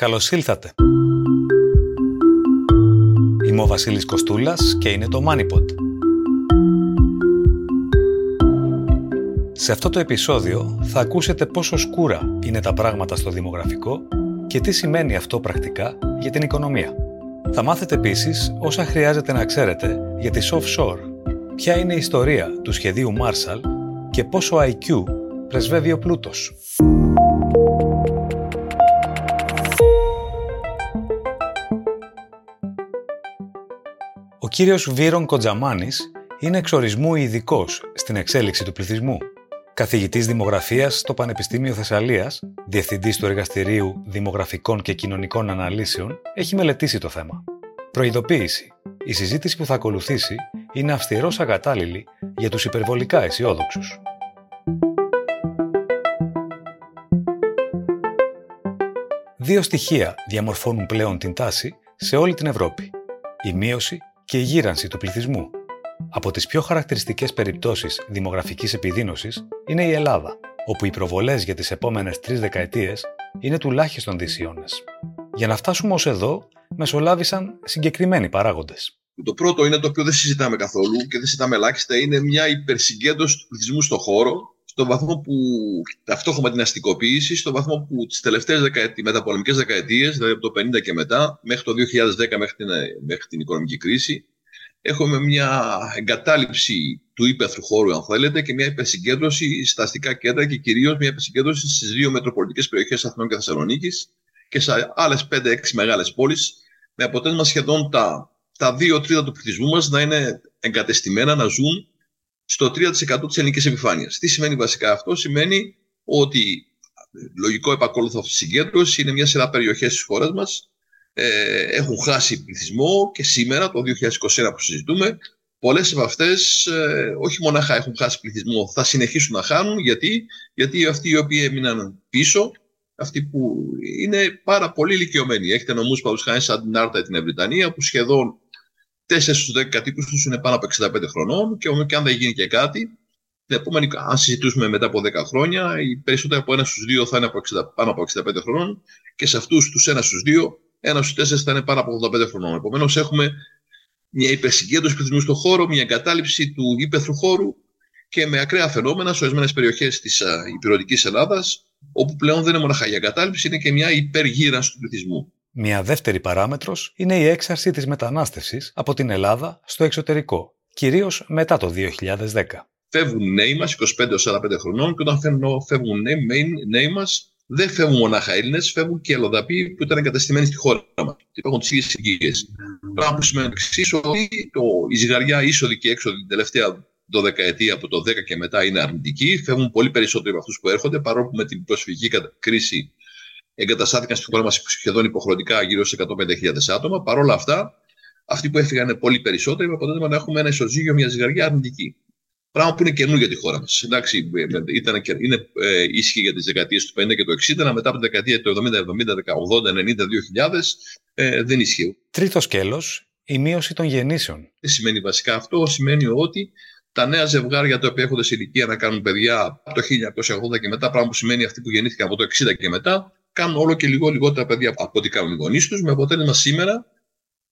Καλώς ήλθατε. Είμαι ο Βασίλης Κοστούλας και είναι το MoneyPod. Σε αυτό το επεισόδιο θα ακούσετε πόσο σκούρα είναι τα πράγματα στο δημογραφικό και τι σημαίνει αυτό πρακτικά για την οικονομία. Θα μάθετε επίσης όσα χρειάζεται να ξέρετε για τις offshore, ποια είναι η ιστορία του σχεδίου Marshall και πόσο IQ πρεσβεύει ο πλούτος. Κύριος Βίρον Κοντζαμάνης είναι εξορισμού ειδικός στην εξέλιξη του πληθυσμού. Καθηγητής δημογραφίας στο Πανεπιστήμιο Θεσσαλίας, διευθυντής του Εργαστηρίου Δημογραφικών και Κοινωνικών Αναλύσεων, έχει μελετήσει το θέμα. Προειδοποίηση. Η συζήτηση που θα ακολουθήσει είναι αυστηρός ακατάλληλη για τους υπερβολικά αισιόδοξους. Δύο στοιχεία διαμορφώνουν πλέον την τάση σε όλη την Ευρώπη. Η μείωση και η γύρανση του πληθυσμού. Από τις πιο χαρακτηριστικές περιπτώσεις δημογραφικής επιδείνωσης είναι η Ελλάδα, όπου οι προβολές για τις επόμενες τρεις δεκαετίες είναι τουλάχιστον δυσίωνες. Για να φτάσουμε ως εδώ, μεσολάβησαν συγκεκριμένοι παράγοντες. Το πρώτο είναι το οποίο δεν συζητάμε καθόλου και δεν συζητάμε ελάχιστα, είναι μια υπερσυγκέντρωση του πληθυσμού στον χώρο, στον βαθμό που ταυτόχρονα την αστικοποίηση, στον βαθμό που τις τελευταίες δεκαετίες, μεταπολεμικέ δεκαετίες, δηλαδή από το 50 και μετά, μέχρι το 2010, μέχρι την, μέχρι την οικονομική κρίση, έχουμε μια εγκατάλειψη του ύπεθρου χώρου, αν θέλετε, και μια υπερσυγκέντρωση στα αστικά κέντρα και κυρίως μια υπερσυγκέντρωση στις δύο μετροπολιτικές περιοχές Αθηνών και Θεσσαλονίκης και σε άλλες 5-6 μεγάλες πόλεις, με αποτέλεσμα σχεδόν τα, τα δύο τρίτα του πληθυσμού μας να είναι εγκατεστημένα, να ζουν στο 3% της ελληνικής επιφάνειας. Τι σημαίνει βασικά αυτό, σημαίνει ότι λογικό επακόλουθο αυτή τη συγκέντρωση είναι μια σειρά περιοχές της χώρας μας ε, έχουν χάσει πληθυσμό και σήμερα, το 2021 που συζητούμε, πολλές από αυτές ε, όχι μονάχα έχουν χάσει πληθυσμό, θα συνεχίσουν να χάνουν. Γιατί, γιατί αυτοί οι οποίοι έμειναν πίσω, αυτοί που είναι πάρα πολύ ηλικιωμένοι. Έχετε νομούς που χάνει σαν την Άρτα την Ευρυτανία, που σχεδόν 4 στους 10 κατοίκους τους είναι πάνω από 65 χρονών και, και αν δεν γίνει και κάτι, την επόμενη, αν συζητούσουμε μετά από 10 χρόνια, οι περισσότεροι από ένας στους δύο θα είναι από 60, πάνω από 65 χρονών και σε αυτούς τους ένας στους δύο ένας στους τέσσερις θα είναι πάνω από 85 χρονών. Επομένως, έχουμε μια υπερσυγκέντρωση πληθυσμού στον χώρο, μια εγκατάλειψη του ύπεθρου χώρου και με ακραία φαινόμενα σε ορισμένες περιοχές της υπηρετικής Ελλάδας, όπου πλέον δεν είναι μόνο για εγκατάλειψη, είναι και μια υπεργύρανση του πληθυσμού. Μια δεύτερη παράμετρος είναι η έξαρση της μετανάστευσης από την Ελλάδα στο εξωτερικό, κυρίως μετά το 2010. Φεύγουν νέοι μας, 25-45 χρονών, και όταν φεύγουν νέοι, νέοι μας, δεν φεύγουν μονάχα Έλληνες, φεύγουν και Ελλοδαποί που ήταν εγκαταστημένοι στη χώρα μας. Υπάρχουν τις ίδιες ηλικίε. Πράγμα που σημαίνει εξή, ότι το, η ζυγαριά είσοδη και έξοδη την τελευταία δωδεκαετία από το 10 και μετά είναι αρνητική. Φεύγουν πολύ περισσότεροι από αυτούς που έρχονται, παρόλο που με την προσφυγική κρίση εγκαταστάθηκαν στη χώρα μας σχεδόν υποχρεωτικά γύρω σε 150.000 άτομα. Παρ' όλα αυτά, αυτοί που έφυγαν είναι πολύ περισσότεροι, με αποτέλεσμα να έχουμε ένα ισοζύγιο, μια ζυγαριά αρνητική. Πράγμα που είναι καινούργιο για τη χώρα μας. Εντάξει, ήταν, είναι, ε, ίσχυε για τις δεκαετίες του 50 και του 60, μετά από τη δεκαετία του 70, 70, 80, 90, 2000 ε, δεν ισχύει. Τρίτος σκέλος, η μείωση των γεννήσεων. Τι σημαίνει βασικά αυτό, σημαίνει ότι τα νέα ζευγάρια τα οποία έχουν σε ηλικία να κάνουν παιδιά από το 1980 και μετά, πράγμα που σημαίνει αυτοί που γεννήθηκαν από το 60 και μετά, κάνουν όλο και λίγο λιγότερα παιδιά από ό,τι κάνουν οι γονείς τους, με αποτέλεσμα σήμερα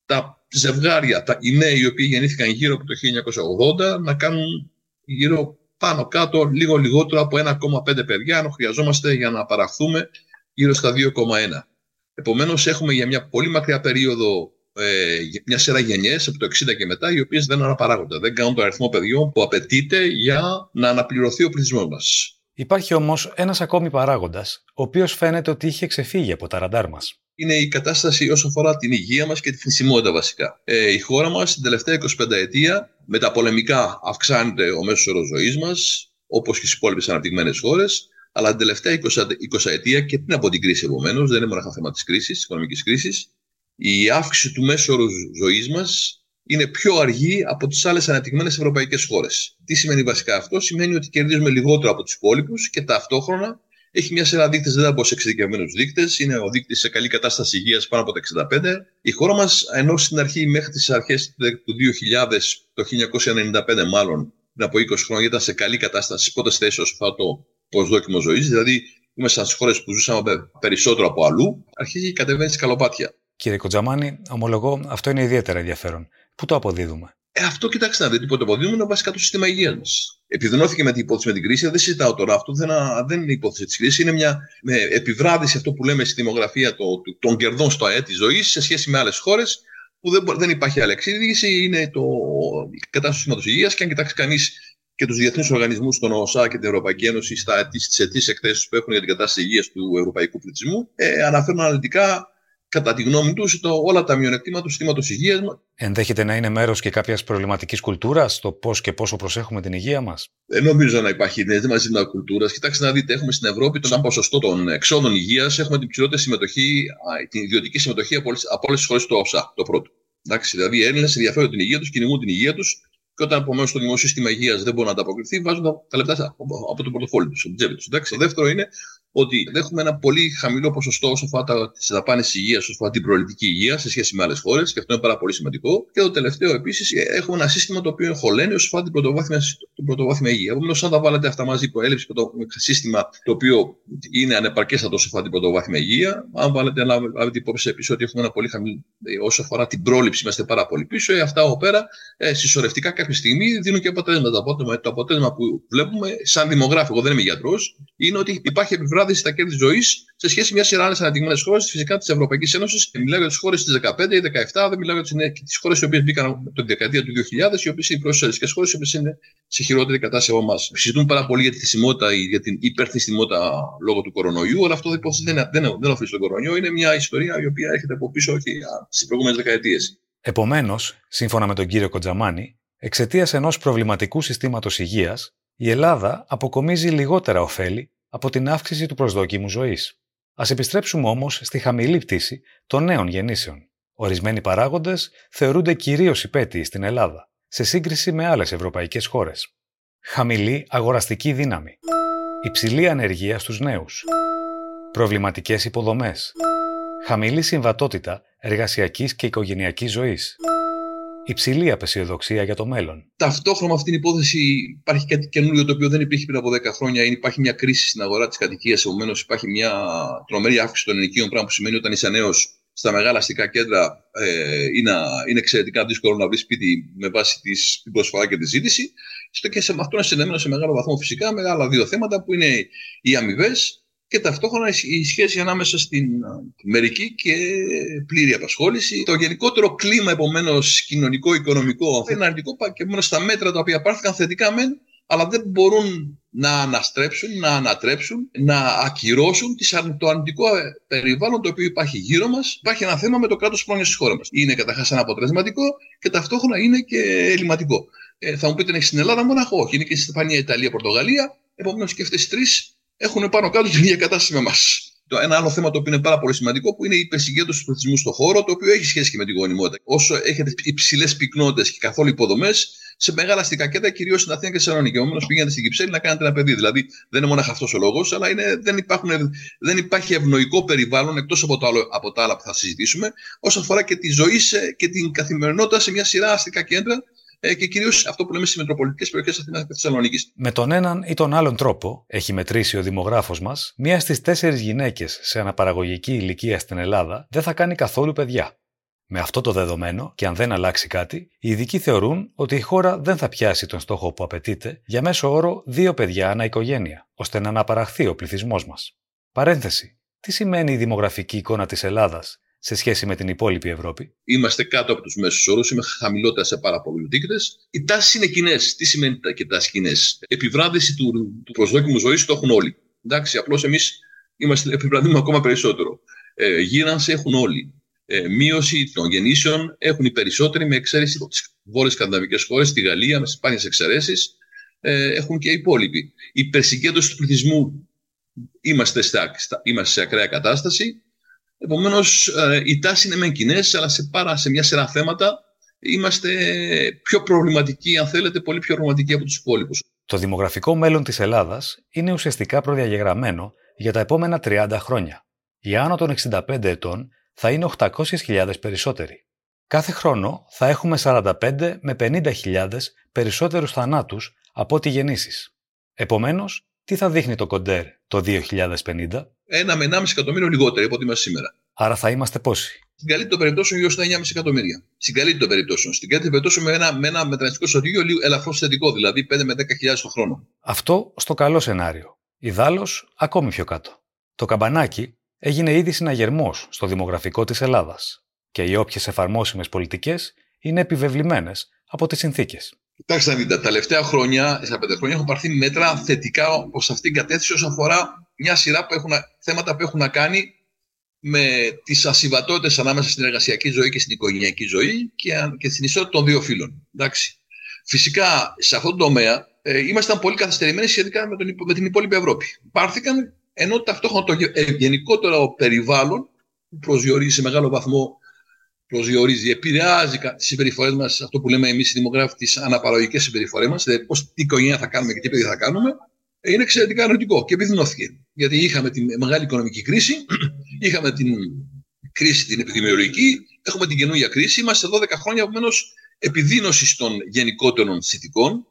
τα ζευγάρια, τα, οι νέοι οι οποίοι γεννήθηκαν γύρω από το 1980 να κάνουν γύρω πάνω κάτω λίγο λιγότερο από 1,5 παιδιά, αν χρειαζόμαστε για να παραχθούμε γύρω στα 2,1. Επομένως έχουμε για μια πολύ μακριά περίοδο ε, μια σειρά γενιές από το 60 και μετά, οι οποίες δεν αναπαράγονται. Δεν κάνουν το αριθμό παιδιών που απαιτείται για να αναπληρωθεί ο πληθυσμός μας. Υπάρχει όμως ένας ακόμη παράγοντας, ο οποίος φαίνεται ότι είχε ξεφύγει από τα ραντάρ μας είναι η κατάσταση όσον αφορά την υγεία μας και τη θνησιμότητα βασικά. Ε, η χώρα μας την τελευταία 25 ετία με τα πολεμικά αυξάνεται ο μέσος όρος ζωής μας, όπως και στις υπόλοιπες αναπτυγμένες χώρες, αλλά την τελευταία 20, 20 ετία και πριν από την κρίση επομένως, δεν είναι μόνο θέμα της κρίσης, της οικονομικής κρίσης, η αύξηση του μέσου όρους ζωής μας είναι πιο αργή από τις άλλες αναπτυγμένες ευρωπαϊκές χώρες. Τι σημαίνει βασικά αυτό, Σημαίνει ότι κερδίζουμε λιγότερο από τους υπόλοιπους και ταυτόχρονα έχει μια σειρά δείκτες, δεν θα μπω σε εξειδικευμένους δείκτες. Είναι ο δείκτης σε καλή κατάσταση υγείας πάνω από τα 65. Η χώρα μας, ενώ στην αρχή μέχρι τις αρχές του 2000, το 1995 μάλλον, πριν από 20 χρόνια, ήταν σε καλή κατάσταση, πρώτες θέσεις ως αυτό το προσδόκιμο ζωής. Δηλαδή, είμαστε στι χώρες που ζούσαμε περισσότερο από αλλού, αρχίζει και κατεβαίνει σκαλοπάτια. Κύριε Κοτζαμάνη, ομολογώ αυτό είναι ιδιαίτερα ενδιαφέρον. Πού το αποδίδουμε; Ε, αυτό κοιτάξτε να δείτε, το αποδίδουμε είναι βασικά το σύστημα υγείας μας. Επιδεινώθηκε με την υπόθεση με την κρίση, δεν συζητάω τώρα αυτό, δεν, δεν είναι υπόθεση της κρίσης, είναι μια με επιβράδυση αυτό που λέμε στη δημογραφία το, των κερδών στο ΑΕΤ της ζωής σε σχέση με άλλες χώρες που δεν, δεν υπάρχει άλλη εξήγηση, είναι το, η κατάσταση του σύστηματος υγείας. Και αν κοιτάξει κανείς και τους διεθνείς οργανισμούς, τον ΟΣΑ και την Ευρωπαϊκή Ένωση, στα ετήσει εκθέσεις που έχουν για την κατάσταση υγείας του ευρωπαϊκού πληθυσμού, ε, αναφέρουν αναλυτικά κατά τη γνώμη τους, όλα τα μειονεκτήματα του συστήματος υγείας μας. Ενδέχεται να είναι μέρος και κάποιας προβληματικής κουλτούρας στο πώς και πόσο προσέχουμε την υγεία μας. Δεν νομίζω να υπάρχει ναι, δεν μαζί κουλτούρας. Κοιτάξτε να δείτε, έχουμε στην Ευρώπη το ποσοστό των εξόδων υγείας, έχουμε την ψηλότερη συμμετοχή, την ιδιωτική συμμετοχή από όλες τις χώρες του ΩΣΑ. Το πρώτο. Εντάξει, δηλαδή οι Έλληνες ενδιαφέρονται την υγεία τους, κυνηγούν την υγεία τους και όταν επομένως το δημόσιο σύστημα υγείας δεν μπορεί να ανταποκριθεί, βάζουν τα λεπτά από το πορτοφόλι τους, από την τσέπη του. Το δεύτερο είναι ότι έχουμε ένα πολύ χαμηλό ποσοστό όσο αφορά τις δαπάνες υγείας, όσο αφορά την προληπτική υγεία σε σχέση με άλλες χώρες, και αυτό είναι πάρα πολύ σημαντικό. Και το τελευταίο επίσης, έχουμε ένα σύστημα το οποίο χωλαίνει όσο αφορά την πρωτοβάθμια, την πρωτοβάθμια υγεία. Επομένως, αν τα βάλετε αυτά μαζί, προέλευση το σύστημα το οποίο είναι ανεπαρκέστατο όσο αφορά την πρωτοβάθμια υγεία, αν βάλετε ένα υπόψη επίσης ότι έχουμε ένα πολύ χαμηλό, όσο αφορά την πρόληψη, είμαστε πάρα πολύ πίσω, ε, αυτά εδώ πέρα ε, συσσωρευτικά κάποια στιγμή δίνουν και αποτέλεσματα. Το αποτέλεσμα που βλέπουμε, σαν δημογράφο, εγώ δεν είμαι γιατρός, είναι ότι υπάρχει επιβράδυση στα κέρδη ζωής σε σχέση με μια σειρά άλλες αναδειγμένε χώρες, φυσικά της Ευρωπαϊκής Ένωσης. Μιλάω για τις χώρες της 15 ή 17, δεν μιλάω για τις χώρες οι οποίες μπήκαν την δεκαετία του 2000, οι οποίες είναι οι χώρες, οι οποίες είναι σε χειρότερη κατάσταση από εμάς. Συζητούν πάρα πολύ για τη θυσιμότητα ή για την υπερθυσιμότητα λόγω του κορονοϊού, αλλά αυτό δεν, δεν, δεν, δεν οφείλει στον κορονοϊό. Είναι μια ιστορία η οποία έρχεται από πίσω όχι στις προηγούμενες δεκαετίες. Επομένως, σύμφωνα με τον κύριο Κοντζαμάνη, εξαιτίας ενός προβληματικού συστήματος υγείας, η Ελλάδα αποκομίζει λιγότερα ωφέλη από την αύξηση του προσδόκιμου ζωής. Α επιστρέψουμε όμως στη χαμηλή πτήση των νέων γεννήσεων. Ορισμένοι παράγοντες θεωρούνται κυρίως υπέτειοι στην Ελλάδα, σε σύγκριση με άλλες ευρωπαϊκές χώρες. Χαμηλή αγοραστική δύναμη. Υψηλή ανεργία στους νέους. Προβληματικές υποδομές. Χαμηλή συμβατότητα εργασιακής και οικογενειακής ζωής υψηλή απεσιοδοξία για το μέλλον. Ταυτόχρονα με αυτήν την υπόθεση υπάρχει κάτι καινούριο το οποίο δεν υπήρχε πριν από 10 χρόνια. Υπάρχει μια κρίση στην αγορά της κατοικίας. Επομένως, υπάρχει μια τρομερή αύξηση των ενοικίων, πράγμα που σημαίνει όταν είσαι νέος στα μεγάλα αστικά κέντρα ε, είναι, είναι εξαιρετικά δύσκολο να βρεις σπίτι με βάση τις, την προσφορά και τη ζήτηση. Και σε, αυτό είναι συνδεμένο σε μεγάλο βαθμό φυσικά με άλλα δύο θέματα που είναι οι αμοιβές και ταυτόχρονα η σχέση ανάμεσα στην μερική και πλήρη απασχόληση. Το γενικότερο κλίμα, επομένως, κοινωνικό-οικονομικό, είναι αρνητικό και μόνο στα μέτρα τα οποία πάρθηκαν θετικά μεν, αλλά δεν μπορούν να αναστρέψουν, να ανατρέψουν, να ακυρώσουν το αρνητικό περιβάλλον το οποίο υπάρχει γύρω μας. Υπάρχει ένα θέμα με το κράτος πρόνοιας στη χώρας μας. Είναι καταρχάς ένα αποτελεσματικό και ταυτόχρονα είναι και ελληματικό. Ε, θα μου πείτε, είναι στην Ελλάδα μοναχό, όχι. Είναι και στην Ισπανία, Ιταλία, Πορτογαλία. Επομένως και αυτές τι τρεις έχουν πάνω κάτω την ίδια κατάσταση με εμάς. Το ένα άλλο θέμα το οποίο είναι πάρα πολύ σημαντικό που είναι η υπερσυγκέντρωση του πληθυσμού στον χώρο, το οποίο έχει σχέση και με την γονιμότητα. Όσο έχετε υψηλές πυκνότητες και καθόλου υποδομές, σε μεγάλα αστικά κέντρα, κυρίως στην Αθήνα και στη Θεσσαλονίκη. Επομένως, πήγαινε στην Κυψέλη να κάνετε ένα παιδί. Δηλαδή, δεν είναι μόνο αυτός ο λόγος, αλλά είναι, δεν, υπάρχουν, δεν υπάρχει ευνοϊκό περιβάλλον εκτός από, από τα άλλα που θα συζητήσουμε, όσον αφορά και τη ζωή και την καθημερινότητα σε μια σειρά αστικά κέντρα ε, και κυρίως αυτό που λέμε στις μετροπολιτικέ περιοχές Αθήνας και Θεσσαλονίκης. Με τον έναν ή τον άλλον τρόπο, έχει μετρήσει ο δημογράφος μας, μία στις τέσσερις γυναίκες σε αναπαραγωγική ηλικία στην Ελλάδα δεν θα κάνει καθόλου παιδιά. Με αυτό το δεδομένο, και αν δεν αλλάξει κάτι, οι ειδικοί θεωρούν ότι η χώρα δεν θα πιάσει τον στόχο που απαιτείται για μέσο όρο δύο παιδιά ανά οικογένεια, ώστε να αναπαραχθεί ο πληθυσμός μας. Παρένθεση. Τι σημαίνει η δημογραφική εικόνα της Ελλάδας; Σε σχέση με την υπόλοιπη Ευρώπη. Είμαστε κάτω από τους μέσους όρους, είμαστε χαμηλότερα σε πάρα πολλούς δείκτες. Οι τάσεις είναι κοινές. Τι σημαίνει και τάσεις κοινές; Επιβράδυση του, του προσδόκιμου ζωής το έχουν όλοι. Εντάξει, απλώς εμείς επιβραδύνουμε ακόμα περισσότερο. Ε, γύρανση έχουν όλοι. Ε, μείωση των γεννήσεων έχουν οι περισσότεροι, με εξαίρεση τις βόρειες σκανδιναβικές χώρες, τη Γαλλία, με σπάνιες εξαιρέσεις. Ε, έχουν και οι υπόλοιποι. Η υπερσυγκέντρωση του πληθυσμού είμαστε, στα, είμαστε σε ακραία κατάσταση. Επομένως, ε, οι τάσει είναι μεν κοινές, αλλά σε, πάρα, σε μια σειρά θέματα είμαστε πιο προβληματικοί, αν θέλετε, πολύ πιο προβληματικοί από τους υπόλοιπους. Το δημογραφικό μέλλον της Ελλάδας είναι ουσιαστικά προδιαγεγραμμένο για τα επόμενα 30 χρόνια. Οι άνω των 65 ετών θα είναι 800.000 περισσότεροι. Κάθε χρόνο θα έχουμε 45 με 50.000 περισσότερους θανάτους από ό,τι γεννήσεις. Επομένως, τι θα δείχνει το κοντέρ το 2050. Ένα με 1,5 εκατομμύριο λιγότερο από ό,τι είμαστε σήμερα. Άρα θα είμαστε πόσοι; Στην καλύτερη των περιπτώσεων γύρω στα 9,5 εκατομμύρια. Στην καλύτερη των περιπτώσεων. Στην καλύτερη των περιπτώσεων με ένα, με ένα μεταναστικό σωτήριο ελαφρώς θετικό, δηλαδή 5 με 10.000 το χρόνο. Αυτό στο καλό σενάριο. Ιδάλω ακόμη πιο κάτω. Το καμπανάκι έγινε ήδη συναγερμός στο δημογραφικό της Ελλάδας και οι όποιες εφαρμόσιμες πολιτικές είναι επιβεβλημένες από τις συνθήκες. Κοιτάξτε να δείτε, τα τελευταία χρόνια, στα πέντε χρόνια, έχουν πάρθει μέτρα θετικά προς αυτήν την κατεύθυνση όσον αφορά μια σειρά που έχουν, θέματα που έχουν να κάνει με τις ασυμβατότητες ανάμεσα στην εργασιακή ζωή και στην οικογενειακή ζωή και, και στην ισότητα των δύο φύλων. Εντάξει. Φυσικά, σε αυτόν τον τομέα ε, ήμασταν πολύ καθυστερημένοι σχετικά με, τον, με την υπόλοιπη Ευρώπη. Πάρθηκαν, ενώ ταυτόχρονα το ε, γενικότερο περιβάλλον που προσδιορίζει σε μεγάλο βαθμό προσδιορίζει, επηρεάζει τις συμπεριφορές μας, αυτό που λέμε εμείς οι δημογράφοι, τις αναπαραγωγικές συμπεριφορές μας, δηλαδή πώς, τι οικογένεια θα κάνουμε και τι παιδί θα κάνουμε, είναι εξαιρετικά αρνητικό και επιδεινώθηκε. Γιατί είχαμε τη μεγάλη οικονομική κρίση, είχαμε την κρίση την επιδημιολογική, έχουμε την καινούργια κρίση. Είμαστε 12 χρόνια επομένως επιδείνωσης των γενικότερων συνθηκών,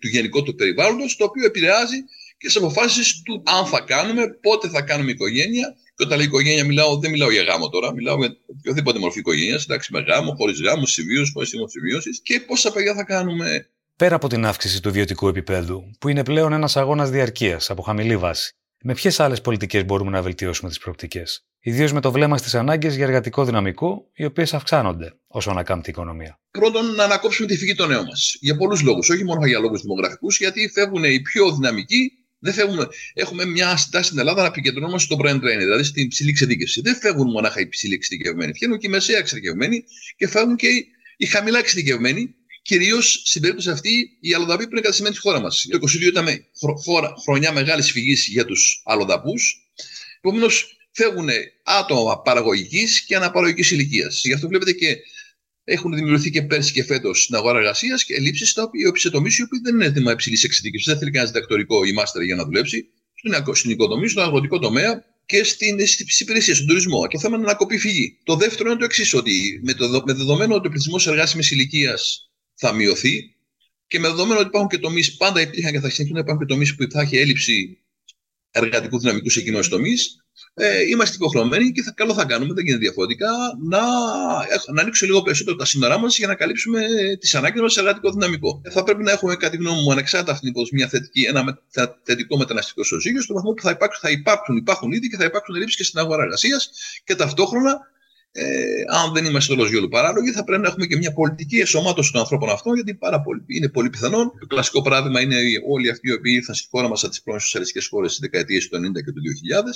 του γενικότερου περιβάλλοντος, το οποίο επηρεάζει και τις αποφάσεις του αν θα κάνουμε, πότε θα κάνουμε οικογένεια. Και όταν λέω οικογένεια, μιλάω, δεν μιλάω για γάμο τώρα, μιλάω για οποιοδήποτε μορφή οικογένειας, εντάξει, με γάμο, χωρίς γάμο, συμβίωσης, χωρίς συμβίωσης και πόσα παιδιά θα κάνουμε. Πέρα από την αύξηση του ιδιωτικού επίπεδου, που είναι πλέον ένας αγώνας διαρκείας από χαμηλή βάση, με ποιες άλλες πολιτικές μπορούμε να βελτιώσουμε τις προοπτικές, ιδίως με το βλέμμα στις ανάγκες για εργατικό δυναμικό, οι οποίες αυξάνονται όσο ανακάμπτει η οικονομία. Πρώτον, να ανακόψουμε τη φυγή των νέων μας. Για πολλούς λόγους, όχι μόνο για λόγους δημογραφικούς, γιατί φεύγουν οι πιο δυναμικοί δεν φεύγουμε. Έχουμε μια στάση στην Ελλάδα να επικεντρωνόμαστε στο brain drain, δηλαδή στην ψηλή εξειδίκευση. Δεν φεύγουν μονάχα οι ψηλοί εξειδικευμένοι. Φεύγουν και οι μεσαία εξειδικευμένοι και φεύγουν και οι, οι χαμηλά εξειδικευμένοι. Κυρίως στην περίπτωση αυτή οι αλλοδαποί που είναι κατασυμένοι στη χώρα μας. Το 22 ήταν χρονιά μεγάλης φυγής για τους αλλοδαπού. Επομένως, φεύγουν άτομα παραγωγικής και αναπαραγωγικής ηλικίας. Γι' αυτό βλέπετε και έχουν δημιουργηθεί και πέρσι και φέτος στην αγορά εργασίας και ελλείψεις σε τομεί οι οποίοι δεν είναι έτοιμα υψηλής εξειδίκευσης. Δεν θέλει κανένας διδακτορικό ή μάστερ για να δουλέψει. Στην οικοδομή, στον αγροτικό τομέα και στις υπηρεσίες, στον τουρισμό. Και το θέμα είναι να κοπεί φυγή. Το δεύτερο είναι το εξής, ότι με, το, με δεδομένο ότι ο πληθυσμός εργάσιμης ηλικίας θα μειωθεί και με δεδομένο ότι υπάρχουν και τομείς, πάντα υπήρχαν και θα συνεχίσουν να υπάρχουν και τομείς που θα έχει έλλειψη εργατικού δυναμικού σε κοινού τομείς, ε, είμαστε υποχρεωμένοι και θα, καλό θα κάνουμε, δεν γίνεται διαφορετικά, να, να ανοίξουμε λίγο περισσότερο τα σύνορά μας για να καλύψουμε τις ανάγκες μας σε εργατικό δυναμικό. Ε, θα πρέπει να έχουμε, κατά τη γνώμη μου, ανεξάρτητα αυτήν την μια θετική, ένα θετικό μεταναστικό ισοζύγιο, στο βαθμό που θα υπάρξουν, θα υπάρξουν, υπάρχουν ήδη και θα υπάρξουν ελλείψεις και στην αγορά εργασίας και ταυτόχρονα ε, αν δεν είμαστε όλο γιόλου παράλογοι, θα πρέπει να έχουμε και μια πολιτική εσωμάτωση των ανθρώπων αυτών, γιατί πάρα πολύ, είναι πολύ πιθανόν. Το κλασικό παράδειγμα είναι όλοι αυτοί οι οποίοι ήρθαν στη χώρα μα από τις πρώην σοσιαλιστικές χώρες στις δεκαετίες του 90 και του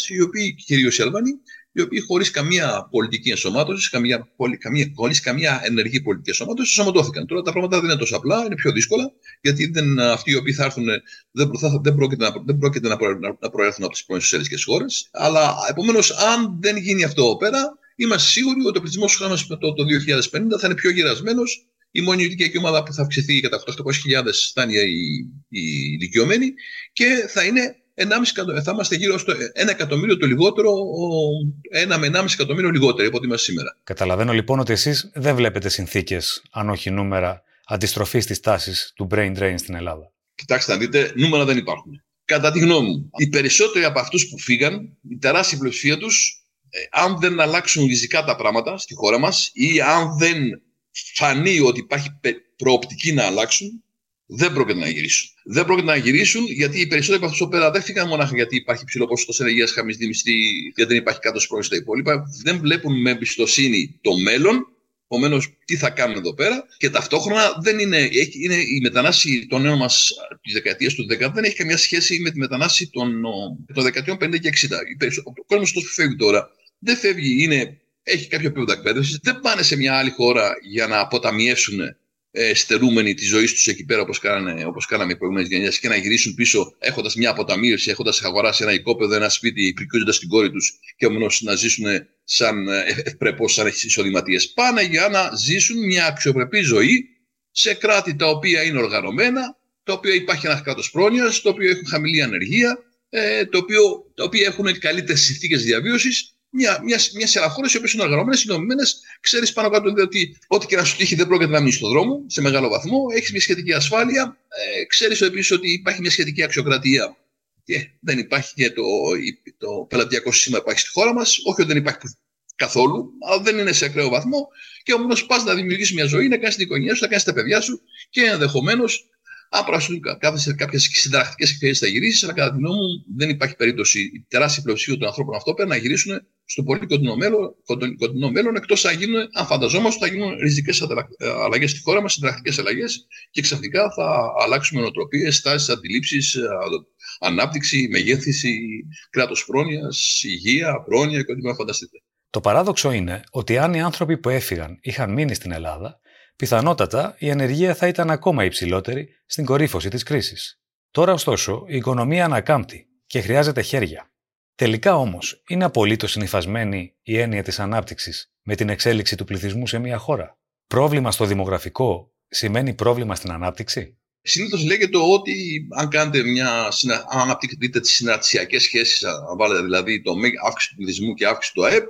2000, οι οποίοι, κυρίως οι Αλβανοί, οι οποίοι χωρίς καμία πολιτική ενσωμάτωση, καμία, καμία, χωρίς καμία ενεργή πολιτική ενσωμάτωση, ενσωματώθηκαν. Τώρα τα πράγματα δεν είναι τόσο απλά, είναι πιο δύσκολα, γιατί δεν, αυτοί οι οποίοι θα έρθουν δεν, θα, δεν πρόκειται, να, δεν πρόκειται να, να προέρθουν από τις πρώην σοσιαλιστικές χώρες. Αλλά επομένως, αν δεν γίνει αυτό εδώ πέρα, είμαστε σίγουροι ότι ο πληθυσμός του χώρου το, το 2050 θα είναι πιο γυρασμένο. Η μόνη ηλικιακή ομάδα που θα αυξηθεί κατά 800.000 θα είναι οι, οι ηλικιωμένοι και θα είναι 1,5, θα είμαστε γύρω στο 1 εκατομμύριο το λιγότερο, 1 με 1,5 εκατομμύριο λιγότερο από ό,τι είμαστε σήμερα. Καταλαβαίνω λοιπόν ότι εσείς δεν βλέπετε συνθήκες, αν όχι νούμερα, αντιστροφής της τάσης του brain drain στην Ελλάδα. Κοιτάξτε, να δείτε, νούμερα δεν υπάρχουν. Κατά τη γνώμη μου, οι περισσότεροι από αυτούς που φύγαν, η τεράστια πλειοψηφία τους ε, αν δεν αλλάξουν ριζικά τα πράγματα στη χώρα μας ή αν δεν φανεί ότι υπάρχει προοπτική να αλλάξουν, δεν πρόκειται να γυρίσουν. Δεν πρόκειται να γυρίσουν γιατί οι περισσότεροι από αυτούς εδώ πέρα δεν φύγαν μόνο γιατί υπάρχει ψηλό ποσοστό ενεργείας, χαμηλής μισθή, γιατί δεν υπάρχει κάτω πρώην στα υπόλοιπα. Δεν βλέπουν με εμπιστοσύνη το μέλλον. Επομένως, τι θα κάνουν εδώ πέρα. Και ταυτόχρονα δεν είναι, είναι η μετανάστευση των νέων μας τη δεκαετία του 10 δεν έχει καμία σχέση με τη μετανάστευση των, των δεκαετιών 50 και 60. Ο κόσμος που φεύγει τώρα δεν φεύγει, είναι, έχει κάποιο επίπεδο εκπαίδευσης, δεν πάνε σε μια άλλη χώρα για να αποταμιεύσουν ε, στερούμενοι τη ζωή τους εκεί πέρα, όπως όπως κάναμε οι προηγούμενες γενιές, και να γυρίσουν πίσω έχοντας μια αποταμίευση, έχοντας αγοράσει ένα οικόπεδο, ένα σπίτι, πρικιούζοντα την κόρη τους και όμω να ζήσουν σαν ε, ευπρεπώ, σαν εισοδηματίες. Πάνε για να ζήσουν μια αξιοπρεπή ζωή σε κράτη τα οποία είναι οργανωμένα, τα οποία υπάρχει ένας κράτος πρόνοιας, το οποίο έχουν χαμηλή ανεργία, ε, το οποίο, τα οποία έχουν καλύτερες συνθήκες διαβίωσης μια, μια, μια σειρά χώρες οι οποίες είναι οργανωμένες, συνομιλημένε, ξέρεις πάνω κάτω ότι ό,τι και να σου τύχει δεν πρόκειται να μείνεις στον δρόμο σε μεγάλο βαθμό, έχεις μια σχετική ασφάλεια, ε, ξέρεις επίσης ότι υπάρχει μια σχετική αξιοκρατία και δεν υπάρχει και το, το πελατειακό σύστημα υπάρχει στη χώρα μας. Όχι ότι δεν υπάρχει καθόλου, αλλά δεν είναι σε ακραίο βαθμό. Και όμως πας να δημιουργήσεις μια ζωή, να κάνεις την οικογένειά σου, να κάνεις τα παιδιά σου και ενδεχομένως αν πράσουν κάποιες συνταρακτικές ευκαιρίε θα γυρίσεις, αλλά κατά τη γνώμη μου δεν υπάρχει περίπτωση η τεράστια πλειοψηφία των ανθρώπων αυτό να γυρίσουν στο πολύ κοντινό μέλλον, κοντινό μέλλον εκτός αν γίνουν, αν φανταζόμαστε, θα γίνουν ριζικές αλλαγές στη χώρα μας, συνταρακτικέ αλλαγές και ξαφνικά θα αλλάξουμε νοοτροπίες, τάσει, αντιλήψεις, ανάπτυξη, μεγέθυνση, κράτος πρόνοιας, υγεία, πρόνοια και ό,τι μπορεί να φανταστείτε. Το παράδοξο είναι ότι αν οι άνθρωποι που έφυγαν είχαν μείνει στην Ελλάδα, πιθανότατα η ανεργία θα ήταν ακόμα υψηλότερη στην κορύφωση της κρίσης. Τώρα, ωστόσο, η οικονομία ανακάμπτει και χρειάζεται χέρια. Τελικά όμως, είναι απολύτως συνηθισμένη η έννοια της ανάπτυξης με την εξέλιξη του πληθυσμού σε μια χώρα; Πρόβλημα στο δημογραφικό σημαίνει πρόβλημα στην ανάπτυξη; Συνήθως λέγεται ότι αν κάνετε μια, αν αναπτύξετε τις συναρτησιακέ σχέσεις, αν βάλετε δηλαδή το αύξηση του πληθυσμού και αύξηση του ΑΕΠ,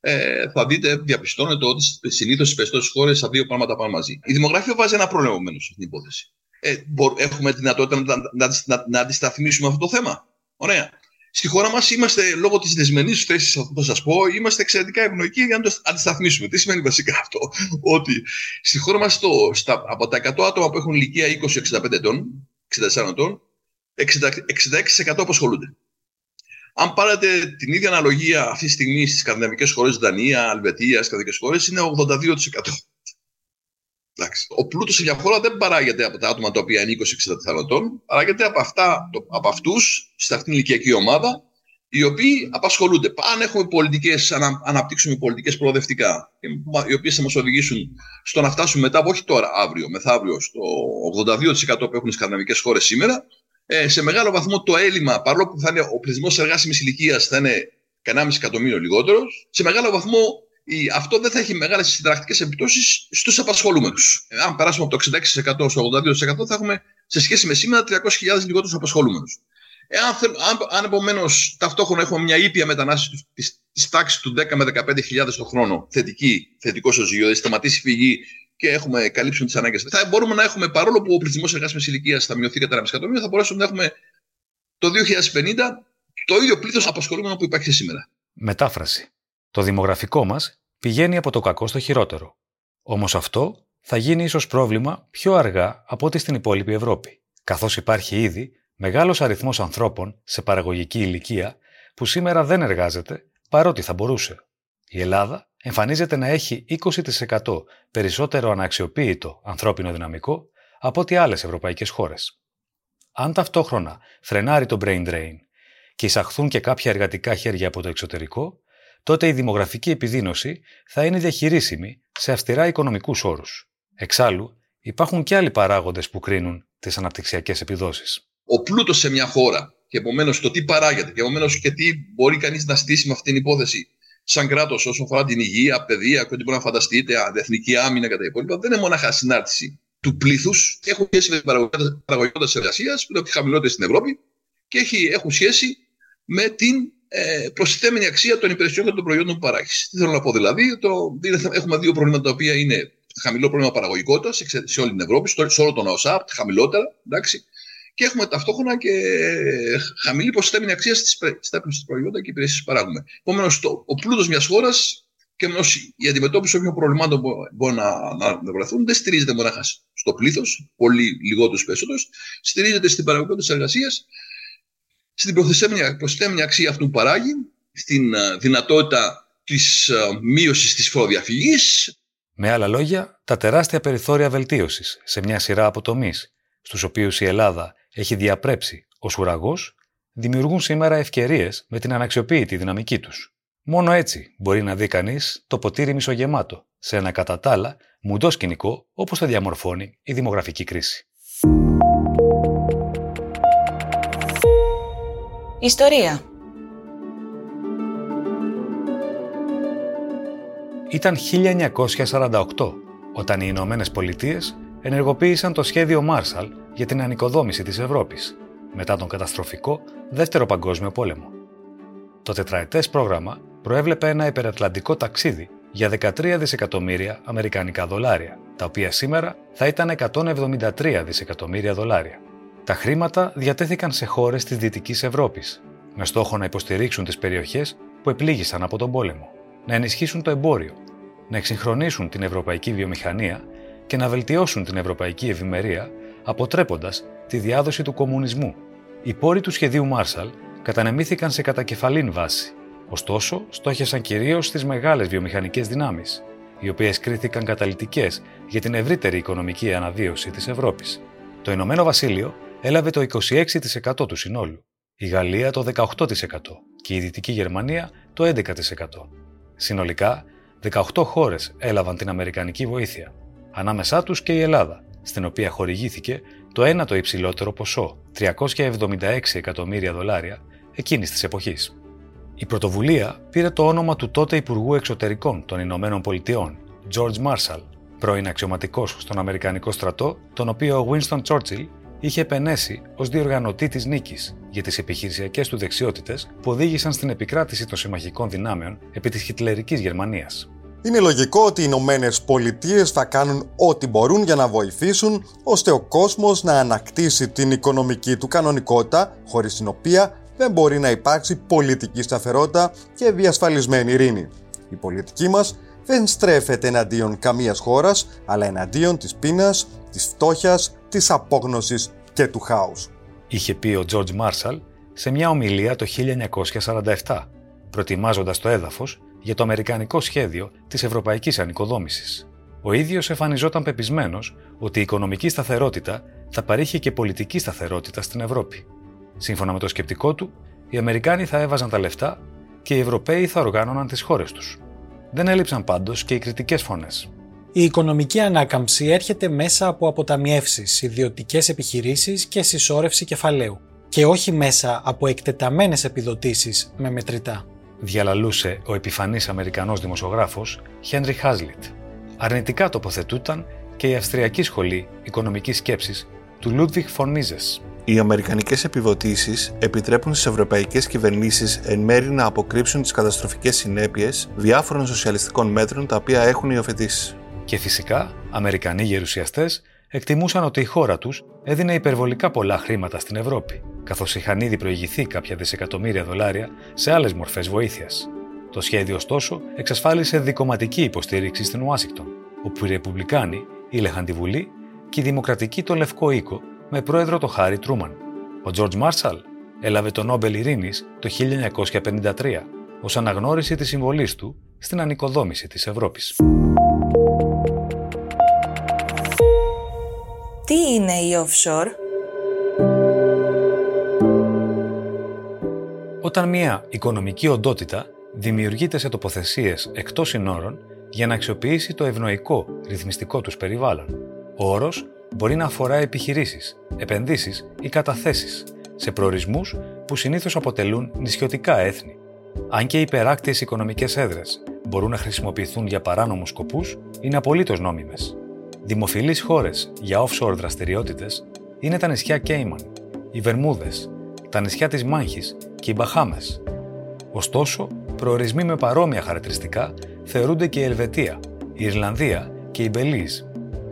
ε, θα δείτε, διαπιστώνετε ότι συνήθως στις περισσότερες χώρες τα δύο πράγματα πάνε μαζί. Η δημογραφία βάζει ένα πρόβλημα σε αυτήν την υπόθεση. Ε, έχουμε τη δυνατότητα να, να, να, να αντισταθμίσουμε αυτό το θέμα. Ωραία. Στη χώρα μας είμαστε, λόγω της δεσμενή θέσης, θα σας πω, είμαστε εξαιρετικά ευνοϊκοί για να το αντισταθμίσουμε. Τι σημαίνει βασικά αυτό, Ότι στη χώρα μας από τα 100 άτομα που έχουν ηλικία 20-65 ετών, 64 ετών, 66% απασχολούνται. Αν πάρετε την ίδια αναλογία αυτή τη στιγμή στις σκανδιναβικές χώρες, Δανία, Αλβετία, σκανδιναβικές χώρες, είναι 82%. Εντάξει. Ο πλούτος σε μια χώρα δεν παράγεται από τα άτομα τα οποία είναι 20-64 ετών, παράγεται από, αυτά, από αυτούς, σε αυτήν την ηλικιακή ομάδα, οι οποίοι απασχολούνται. Αν έχουμε πολιτικές, αν αναπτύξουμε πολιτικές προοδευτικά, οι οποίες θα μας οδηγήσουν στο να φτάσουμε μετά, όχι τώρα, αύριο, μεθαύριο, στο 82% που έχουν οι σκανδιναβικές χώρες σήμερα, ε, σε μεγάλο βαθμό το έλλειμμα, παρόλο που θα είναι ο πληθυσμός εργάσιμης ηλικίας θα είναι κανένα εκατομμύριο λιγότερος, σε μεγάλο βαθμό η, αυτό δεν θα έχει μεγάλες συνταρακτικές επιπτώσεις στους απασχολούμενους. Ε, αν περάσουμε από το 66% στο 82%, θα έχουμε σε σχέση με σήμερα 300.000 λιγότερους απασχολούμενους. Εάν, αν, αν επομένως ταυτόχρονα έχουμε μια ήπια μετανάστευση της τάξης του 10 με 15.000 το χρόνο, θετική, θετικός στο δηλαδή σταματήσει η φυγή και έχουμε καλύψει τις ανάγκες. Θα μπορούμε να έχουμε, παρόλο που ο πληθυσμός εργάσιμη ηλικίας θα μειωθεί κατά ένα εκατομμύριο, θα μπορέσουμε να έχουμε το 2050 το ίδιο πλήθος απασχολούμενο που υπάρχει σήμερα. Μετάφραση. Το δημογραφικό μας πηγαίνει από το κακό στο χειρότερο. Όμως αυτό θα γίνει ίσως πρόβλημα πιο αργά από ό,τι στην υπόλοιπη Ευρώπη, καθώς υπάρχει ήδη μεγάλος αριθμός ανθρώπων σε παραγωγική ηλικία που σήμερα δεν εργάζεται παρότι θα μπορούσε. Η Ελλάδα εμφανίζεται να έχει 20% περισσότερο αναξιοποίητο ανθρώπινο δυναμικό από ό,τι άλλες ευρωπαϊκές χώρες. Αν ταυτόχρονα φρενάρει το brain drain και εισαχθούν και κάποια εργατικά χέρια από το εξωτερικό, τότε η δημογραφική επιδείνωση θα είναι διαχειρίσιμη σε αυστηρά οικονομικούς όρους. Εξάλλου, υπάρχουν και άλλοι παράγοντες που κρίνουν τις αναπτυξιακές επιδόσεις. Ο πλούτος σε μια χώρα και επομένως το τι παράγεται και επομένως και τι μπορεί κανείς να στήσει με αυτή την υπόθεση σαν κράτος όσον αφορά την υγεία, παιδεία και ό,τι μπορεί να φανταστείτε, εθνική άμυνα και τα υπόλοιπα, δεν είναι μονάχα συνάρτηση του πλήθους. Έχουν σχέση με την παραγωγικότητα τη εργασίας, που είναι χαμηλότερη στην Ευρώπη, και έχει, έχουν σχέση με την ε, προσθέμενη αξία των υπηρεσιών και των προϊόντων που παράγεις. Τι θέλω να πω δηλαδή, το, έχουμε δύο προβλήματα τα οποία είναι χαμηλό πρόβλημα παραγωγικότητας σε όλη την Ευρώπη, σε όλο τον ΟΣΑ, χαμηλότερα, εντάξει, και έχουμε ταυτόχρονα και χαμηλή προσθέμενη αξία στα προϊόντα και υπηρεσίες που παράγουμε. Επομένως, ο πλούτος μιας χώρας και η αντιμετώπιση όποιων προβλημάτων που μπορεί να, να, να βρεθούν δεν στηρίζεται μόνο στο πλήθος, πολύ λιγότερου περισσότερου, στηρίζεται στην παραγωγικότητα της εργασίας, στην προσθέμενη αξία αυτού που παράγει, στην δυνατότητα της μείωσης της φοροδιαφυγής. Με άλλα λόγια, τα τεράστια περιθώρια βελτίωσης σε μια σειρά από τομεί, στους οποίους η Ελλάδα έχει διαπρέψει ως ουραγός, δημιουργούν σήμερα ευκαιρίες με την αναξιοποίητη δυναμική τους. Μόνο έτσι μπορεί να δει κανείς το ποτήρι μισογεμάτο σε ένα κατά τα άλλα μουντός σκηνικό όπως το διαμορφώνει η δημογραφική κρίση. Ιστορία Ήταν 1948 όταν οι Ηνωμένες Πολιτείες ενεργοποίησαν το σχέδιο Marshall για την ανοικοδόμηση της Ευρώπης μετά τον καταστροφικό Δεύτερο Παγκόσμιο Πόλεμο. Το τετραετές πρόγραμμα προέβλεπε ένα υπερατλαντικό ταξίδι για 13 δισεκατομμύρια αμερικανικά δολάρια, τα οποία σήμερα θα ήταν 173 δισεκατομμύρια δολάρια. Τα χρήματα διατέθηκαν σε χώρες της Δυτικής Ευρώπης, με στόχο να υποστηρίξουν τις περιοχές που επλήγησαν από τον πόλεμο, να ενισχύσουν το εμπόριο, να εξυγχρονίσουν την ευρωπαϊκή βιομηχανία και να βελτιώσουν την ευρωπαϊκή ευημερία, αποτρέποντας τη διάδοση του κομμουνισμού. Οι πόροι του σχεδίου Μάρσαλ κατανεμήθηκαν σε κατακεφαλήν βάση, ωστόσο στόχεσαν κυρίως στι μεγάλες βιομηχανικές δυνάμεις, οι οποίες κρίθηκαν καταλητικέ για την ευρύτερη οικονομική αναδίωση της Ευρώπης. Το Ηνωμένο Βασίλειο έλαβε το 26% του συνόλου, η Γαλλία το 18% και η Δυτική Γερμανία το 11%. Συνολικά, 18 χώρες έλαβαν την Αμερικανική βοήθεια, ανάμεσά τους και η Ελλάδα, στην οποία χορηγήθηκε το ένατο υψηλότερο ποσό, 376 εκατομμύρια δολάρια, εκείνης της εποχής. Η πρωτοβουλία πήρε το όνομα του τότε Υπουργού Εξωτερικών των Ηνωμένων Πολιτειών, George Marshall, πρώην αξιωματικός στον Αμερικανικό στρατό, τον οποίο ο Winston Churchill είχε επενέσει ως διοργανωτή της νίκης για τις επιχειρησιακές του δεξιότητες που οδήγησαν στην επικράτηση των συμμαχικών δυνάμεων επί της χιτλερικής Γερμανίας. Είναι λογικό ότι οι Ηνωμένες Πολιτείες θα κάνουν ό,τι μπορούν για να βοηθήσουν ώστε ο κόσμος να ανακτήσει την οικονομική του κανονικότητα, χωρίς την οποία δεν μπορεί να υπάρξει πολιτική σταθερότητα και διασφαλισμένη ειρήνη. Η πολιτική μας δεν στρέφεται εναντίον καμίας χώρας, αλλά εναντίον της πείνας, της φτώχειας, της απόγνωσης και του χάους. Είχε πει ο George Μάρσαλ σε μια ομιλία το 1947, προετοιμάζοντας το έδαφος για το αμερικανικό σχέδιο της ευρωπαϊκής ανοικοδόμησης. Ο ίδιος εμφανιζόταν πεπισμένος ότι η οικονομική σταθερότητα θα παρήχε και πολιτική σταθερότητα στην Ευρώπη. Σύμφωνα με το σκεπτικό του, οι Αμερικάνοι θα έβαζαν τα λεφτά και οι Ευρωπαίοι θα οργάνωναν τις χώρες τους. Δεν έλειψαν πάντως και οι κριτικές φωνές. Η οικονομική ανάκαμψη έρχεται μέσα από αποταμιεύσεις, ιδιωτικές επιχειρήσεις και συσσόρευση κεφαλαίου και όχι μέσα από εκτεταμένες επιδοτήσεις με μετρητά. Διαλαλούσε ο επιφανής Αμερικανός δημοσιογράφος Χένρι Χάζλιτ. Αρνητικά τοποθετούταν και η Αυστριακή Σχολή Οικονομικής Σκέψης του Λούντβιχ Φονίζες. Οι αμερικανικές επιδοτήσεις επιτρέπουν στις ευρωπαϊκές κυβερνήσεις εν μέρη να αποκρύψουν τις καταστροφικές συνέπειες διάφορων σοσιαλιστικών μέτρων τα οποία έχουν υιοθετήσει. Και φυσικά, Αμερικανοί γερουσιαστές εκτιμούσαν ότι η χώρα τους έδινε υπερβολικά πολλά χρήματα στην Ευρώπη, καθώς είχαν ήδη προηγηθεί κάποια δισεκατομμύρια δολάρια σε άλλες μορφές βοήθειας. Το σχέδιο, ωστόσο, εξασφάλισε δικοματική υποστήριξη στην Ουάσιγκτον, όπου οι Ρεπουμπλικάνοι ήλεγχαν τη Βουλή και οι Δημοκρατικοί το Λευκό Οίκο με πρόεδρο το Χάρι Τρούμαν. Ο Τζορτζ Μάρσαλ έλαβε το Νόμπελ Ειρήνης το 1953 ως αναγνώριση της συμβολής του στην ανοικοδόμηση της Ευρώπης. Τι είναι η offshore? Όταν μια οικονομική οντότητα δημιουργείται σε τοποθεσίες εκτός συνόρων για να αξιοποιήσει το ευνοϊκό ρυθμιστικό τους περιβάλλον. Ο όρος μπορεί να αφορά επιχειρήσεις, επενδύσεις ή καταθέσεις σε προορισμούς που συνήθως αποτελούν νησιωτικά έθνη. Αν και οι υπεράκτιες οικονομικές έδρες μπορούν να χρησιμοποιηθούν για παράνομους σκοπούς, είναι απολύτως νόμιμες. Δημοφιλείς χώρες για offshore δραστηριότητες είναι τα νησιά Κέιμαν, οι Βερμούδες, τα νησιά της Μάχης και οι Μπαχάμες. Ωστόσο, προορισμοί με παρόμοια χαρακτηριστικά θεωρούνται και η Ελβετία, η Ιρλανδία και η Μπελίζ.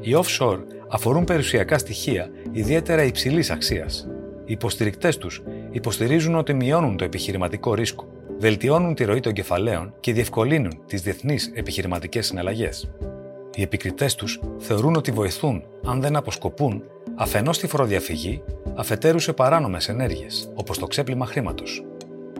Οι offshore αφορούν περιουσιακά στοιχεία ιδιαίτερα υψηλής αξίας. Οι υποστηρικτές τους υποστηρίζουν ότι μειώνουν το επιχειρηματικό ρίσκο, βελτιώνουν τη ροή των κεφαλαίων και διευκολύνουν τις διεθνείς επιχειρηματικές συναλλαγές. Οι επικριτές τους θεωρούν ότι βοηθούν, αν δεν αποσκοπούν, αφενός στη φοροδιαφυγή, αφετέρου σε παράνομες ενέργειες, όπως το ξέπλυμα χρήματος.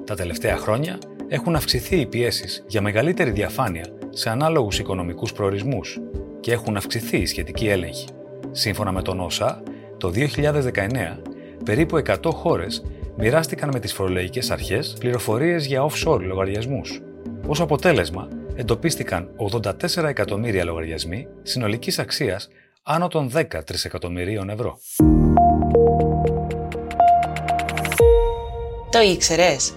Τα τελευταία χρόνια έχουν αυξηθεί οι πιέσεις για μεγαλύτερη διαφάνεια σε ανάλογους οικονομικούς προορισμούς και έχουν αυξηθεί οι σχετικοί έλεγχοι. Σύμφωνα με τον ΩΣΑ, το 2019 περίπου 100 χώρες μοιράστηκαν με τις φορολογικές αρχές πληροφορίες για offshore λογαριασμούς. Ως αποτέλεσμα, εντοπίστηκαν 84 εκατομμύρια λογαριασμοί συνολικής αξίας άνω των 10 τρισεκατομμυρίων ευρώ. Το ήξερες;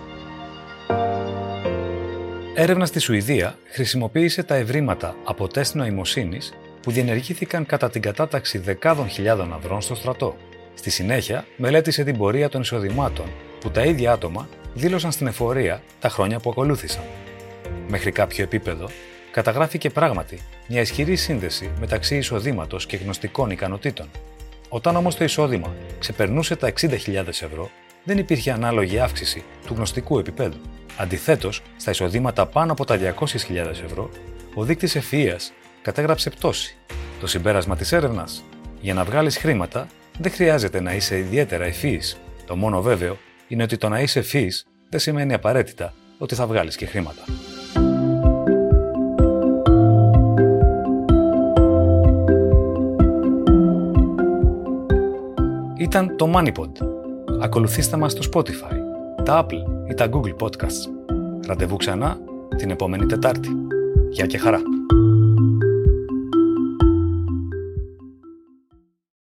Έρευνα στη Σουηδία χρησιμοποίησε τα ευρήματα από τεστ νοημοσύνης που διενεργήθηκαν κατά την κατάταξη δεκάδων χιλιάδων ανδρών στο στρατό. Στη συνέχεια, μελέτησε την πορεία των εισοδημάτων που τα ίδια άτομα δήλωσαν στην εφορία τα χρόνια που ακολούθησαν. Μέχρι κάποιο επίπεδο, καταγράφηκε πράγματι μια ισχυρή σύνδεση μεταξύ εισοδήματος και γνωστικών ικανοτήτων. Όταν όμως το εισόδημα ξεπερνούσε τα 60.000 ευρώ, δεν υπήρχε ανάλογη αύξηση του γνωστικού επίπεδου. Αντιθέτως, στα εισοδήματα πάνω από τα 200.000 ευρώ, ο δείκτης ευφυΐας κατέγραψε πτώση. Το συμπέρασμα της έρευνας. Για να βγάλεις χρήματα, δεν χρειάζεται να είσαι ιδιαίτερα ευφύης. Το μόνο βέβαιο είναι ότι το να είσαι ευφύης δεν σημαίνει απαραίτητα ότι θα βγάλεις και χρήματα. Ήταν το MoneyPod. Ακολουθήστε μας στο Spotify, τα Apple ή τα Google Podcasts. Ραντεβού ξανά την επόμενη Τετάρτη. Γεια και χαρά!